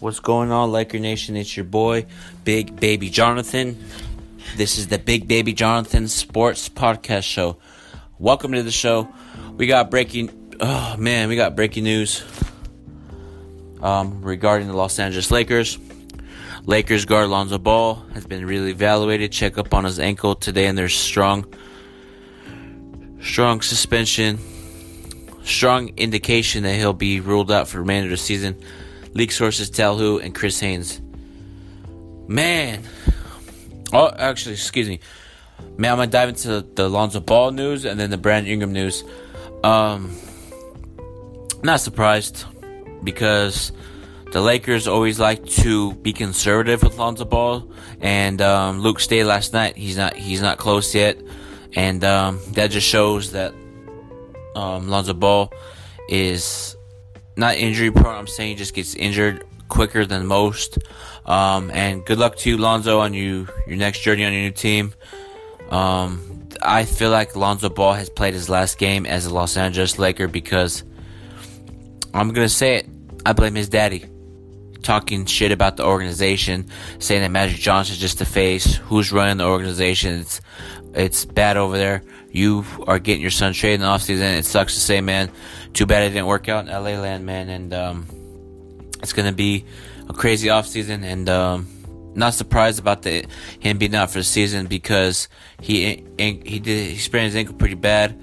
What's going on, Laker Nation? It's your boy, Big Baby Jonathan. This is the Big Baby Jonathan Sports Podcast Show. Welcome to the show. We got breaking. Oh man, we got breaking news um, regarding the Los Angeles Lakers. Lakers guard Lonzo Ball has been really evaluated. Check up on his ankle today, and there's strong, strong suspension, strong indication that he'll be ruled out for the remainder of the season. League sources tell who and Chris Haynes. Man. Oh, actually, excuse me. Man, I'm gonna dive into the Lonzo Ball news and then the Brandon Ingram news. Um, not surprised because the Lakers always like to be conservative with Lonzo Ball, and um, Luke stayed last night. He's not he's not close yet, and um, that just shows that um, Lonzo Ball is not injury prone. I'm saying just gets injured quicker than most. Um, and good luck to you, Lonzo, on you your next journey on your new team. Um, I feel like Lonzo Ball has played his last game as a Los Angeles Laker because I'm gonna say it. I blame his daddy. Talking shit about the organization, saying that Magic Johnson's just the face. Who's running the organization? It's it's bad over there. You are getting your son traded in the offseason. It sucks to say, man. Too bad it didn't work out in LA land, man. And um, it's gonna be a crazy offseason and um, not surprised about the him being out for the season because he he did he sprained his ankle pretty bad.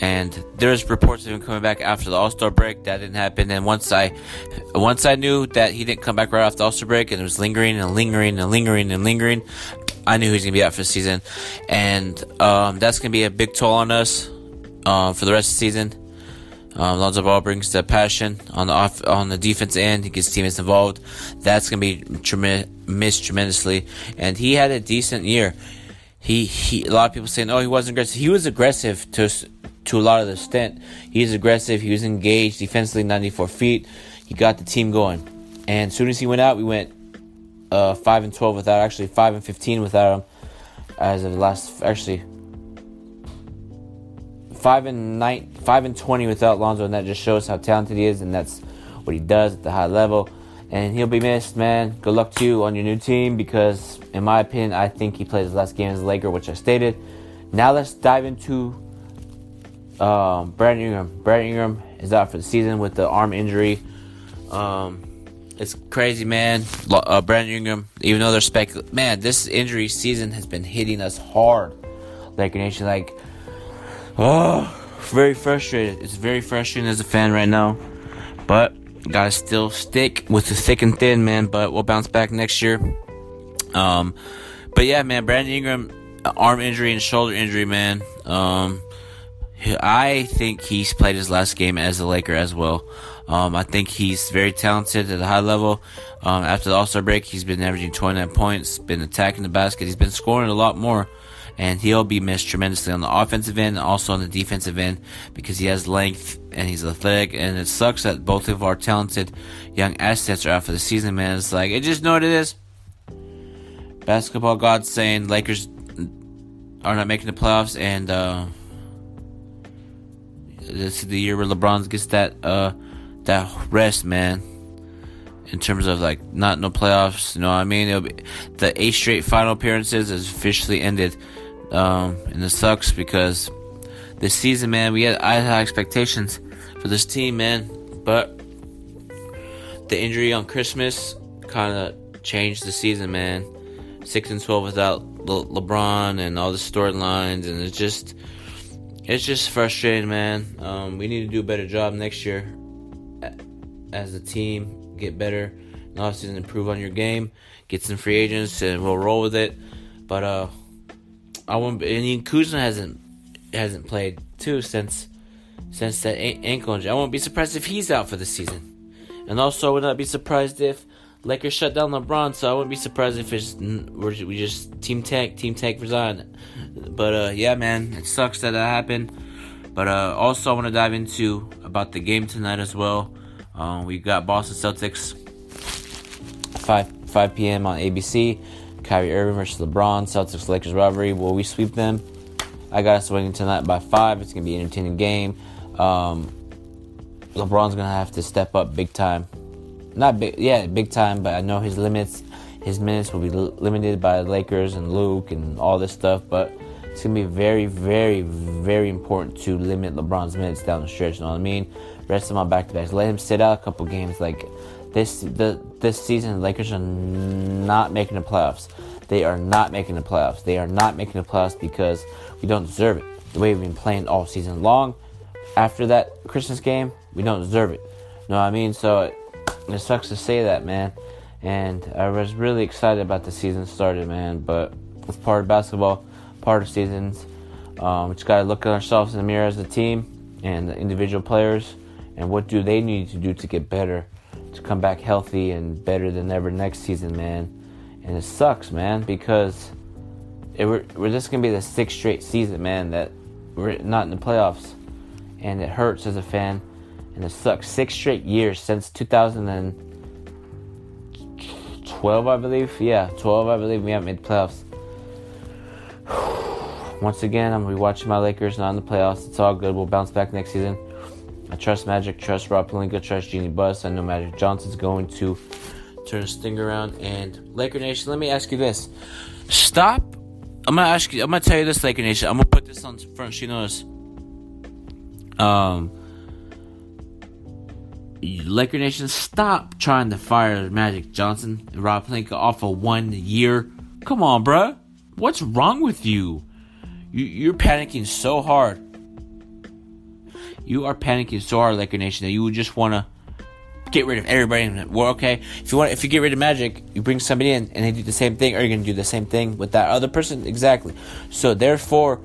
And there's reports of him coming back after the All Star break. That didn't happen. And once I, once I knew that he didn't come back right off the All Star break, and it was lingering and lingering and lingering and lingering, I knew he was gonna be out for the season, and um, that's gonna be a big toll on us uh, for the rest of the season. Um, Lonzo Ball brings the passion on the off on the defense end. He gets teammates involved. That's gonna be trem- missed tremendously. And he had a decent year. He he. A lot of people saying, "Oh, he wasn't aggressive." He was aggressive to to a lot of the extent. He's aggressive. He was engaged defensively, 94 feet. He got the team going. And as soon as he went out, we went uh, five and 12 without. Actually, five and 15 without him. As of last, actually, five and nine, five and 20 without Lonzo, and that just shows how talented he is, and that's what he does at the high level. And he'll be missed, man. Good luck to you on your new team because, in my opinion, I think he played his last game as a Laker, which I stated. Now let's dive into um, Brandon Ingram. Brandon Ingram is out for the season with the arm injury. Um, it's crazy, man. Uh, Brandon Ingram, even though they're spec, man, this injury season has been hitting us hard. Laker Nation, like, oh, very frustrated. It's very frustrating as a fan right now, but gotta still stick with the thick and thin, man. But we'll bounce back next year. Um, but yeah, man, Brandon Ingram, arm injury and shoulder injury, man. Um, I think he's played his last game as a Laker as well. Um, I think he's very talented at a high level. Um, after the All Star break, he's been averaging 29 points, been attacking the basket, he's been scoring a lot more, and he'll be missed tremendously on the offensive end and also on the defensive end because he has length and he's athletic. And it sucks that both of our talented young assets are out for the season, man. It's like, it just know what it is. Basketball gods saying Lakers are not making the playoffs, and uh, this is the year where LeBron gets that uh, that rest, man. In terms of like not no playoffs, you know what I mean? It'll be, the eight straight final appearances is officially ended, um, and it sucks because this season, man, we had I had high expectations for this team, man, but the injury on Christmas kind of changed the season, man. Six and twelve without Le- LeBron and all the storylines, and it's just it's just frustrating, man. Um, we need to do a better job next year as a team, get better, and obviously improve on your game, get some free agents, and we'll roll with it. But uh, I won't. And Kuzma hasn't hasn't played too since since that ankle injury. I won't be surprised if he's out for the season, and also I would not be surprised if Lakers shut down LeBron. So I wouldn't be surprised if it's we just team tank, team tank resign. But uh, yeah, man, it sucks that that happened. But uh, also I want to dive into about the game tonight as well. Um, we got Boston Celtics 5 5 p.m. on ABC. Kyrie Irving versus LeBron. Celtics Lakers rivalry. Will we sweep them? I got us winning tonight by five. It's gonna be an entertaining game. Um, LeBron's gonna have to step up big time not big, yeah, big time, but I know his limits, his minutes will be limited by Lakers and Luke and all this stuff. But it's gonna be very, very, very important to limit LeBron's minutes down the stretch. You know what I mean? Rest of my back to backs. Let him sit out a couple games. Like this, the this season, the Lakers are not making the playoffs. They are not making the playoffs. They are not making the playoffs because we don't deserve it. The way we've been playing all season long. After that Christmas game, we don't deserve it. You know what I mean? So it, it sucks to say that, man. And I was really excited about the season started, man. But it's part of basketball, part of seasons. Um, we just got to look at ourselves in the mirror as a team and the individual players and what do they need to do to get better, to come back healthy and better than ever next season, man. And it sucks, man, because it, we're, we're just to be the sixth straight season, man, that we're not in the playoffs. And it hurts as a fan and it sucks. Six straight years since 2012, I believe. Yeah, 12, I believe. We haven't made the playoffs. Once again, I'm gonna be watching my Lakers, not in the playoffs. It's all good. We'll bounce back next season. I trust Magic, trust Rob Pelinka, trust Jeanie Buss. I know Magic Johnson's going to turn his thing around. And Laker Nation, let me ask you this: Stop. I'm gonna ask you. I'm gonna tell you this, Laker Nation. I'm gonna put this on front sheet notice. Um, Laker Nation, stop trying to fire Magic Johnson and Rob Pelinka off of one year. Come on, bruh. What's wrong with you? you you're panicking so hard. You are panicking so hard, Laker Nation, that you would just want to get rid of everybody. Well, okay, if you want, if you get rid of Magic, you bring somebody in and they do the same thing. Are you going to do the same thing with that other person? Exactly. So therefore,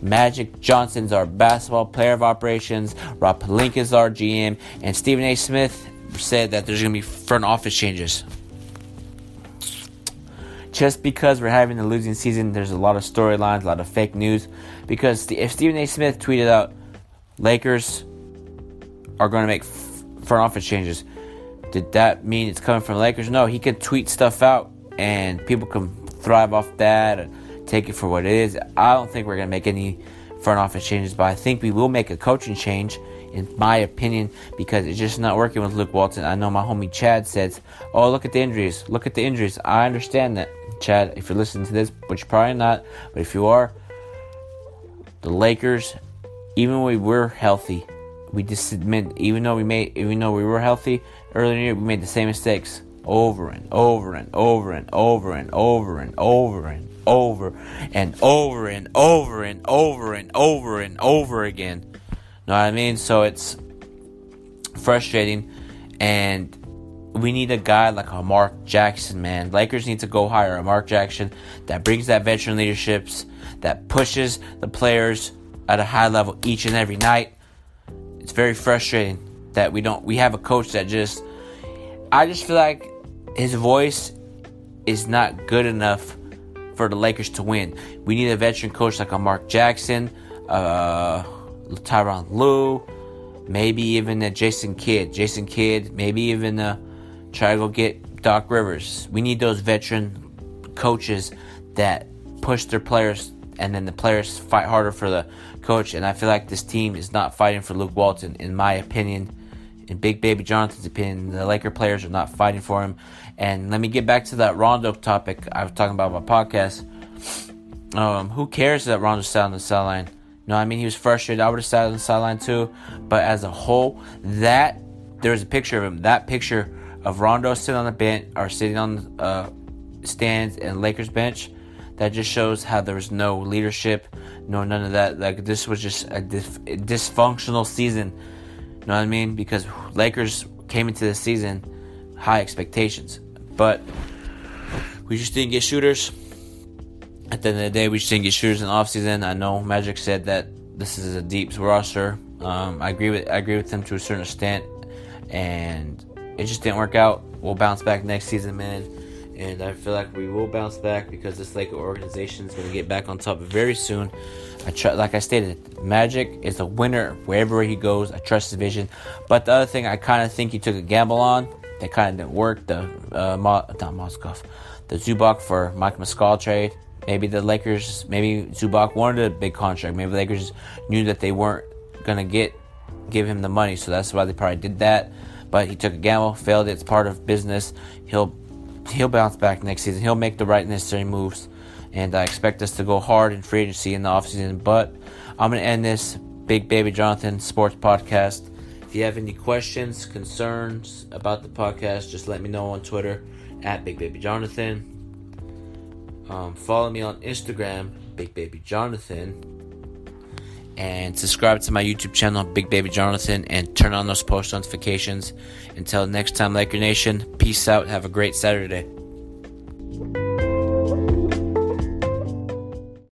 Magic Johnson's our basketball player of operations. Rob Pelinka's our GM, and Stephen A. Smith said that there's going to be front office changes. Just because we're having a losing season, there's a lot of storylines, a lot of fake news. Because if Stephen A. Smith tweeted out, Lakers are going to make front office changes, did that mean it's coming from Lakers? No, he could tweet stuff out, and people can thrive off that and take it for what it is. I don't think we're going to make any front office changes, but I think we will make a coaching change, in my opinion, because it's just not working with Luke Walton. I know my homie Chad says, Oh, look at the injuries. Look at the injuries. I understand that, Chad, if you're listening to this, which probably not, but if you are, the Lakers, even when we were healthy, we just admit, even though we made, even though we were healthy earlier we made the same mistakes over and over and over and over and over and over and over and over and over and over and over and over again. Know what I mean? So it's frustrating, and we need a guy like a Mark Jackson, man. Lakers need to go hire a Mark Jackson that brings that veteran leaderships, that pushes the players at a high level each and every night. It's very frustrating that we don't. We have a coach that just. I just feel like his voice is not good enough for the Lakers to win. We need a veteran coach like a Mark Jackson, uh, Tyronn Lue, maybe even a Jason Kidd. Jason Kidd, maybe even uh, try to go get Doc Rivers. We need those veteran coaches that push their players and then the players fight harder for the coach. And I feel like this team is not fighting for Luke Walton, in my opinion. In Big Baby Jonathan's opinion, the Laker players are not fighting for him. And let me get back to that Rondo topic I was talking about my podcast. Um, who cares that Rondo sat on the sideline? No, I mean he was frustrated. I would have sat on the sideline too. But as a whole, that there's a picture of him. That picture of Rondo sitting on the bench or sitting on the uh, stands and Lakers bench. That just shows how there was no leadership, no none of that. Like this was just a, dif- a dysfunctional season. You know what I mean? Because Lakers came into the season high expectations. But we just didn't get shooters. At the end of the day, we just didn't get shooters in the offseason. I know Magic said that this is a deep roster. Um, I agree with I agree with them to a certain extent, and it just didn't work out. We'll bounce back next season, man. And I feel like we will bounce back because this Laker organization is going to get back on top very soon. I try, like I stated, Magic is a winner wherever he goes. I trust his vision. But the other thing I kind of think he took a gamble on that kind of didn't work. The uh, Mo- not Mozgov, the Zubac for Mike Muscala trade. Maybe the Lakers, maybe Zubac wanted a big contract. Maybe the Lakers knew that they weren't gonna get give him the money, so that's why they probably did that. but he took a gamble, failed. It's part of business. He'll he'll bounce back next season. He'll make the right necessary moves, and I expect us to go hard in free agency in the offseason. But I'm gonna end this Big Baby Jonathan Sports Podcast. If you have any questions, concerns about the podcast, just let me know on Twitter at Big Baby Jonathan. Um, follow me on Instagram, Big Baby Jonathan. And subscribe to my YouTube channel, Big Baby Jonathan, and turn on those post notifications. Until next time, Laker Nation, peace out. Have a great Saturday.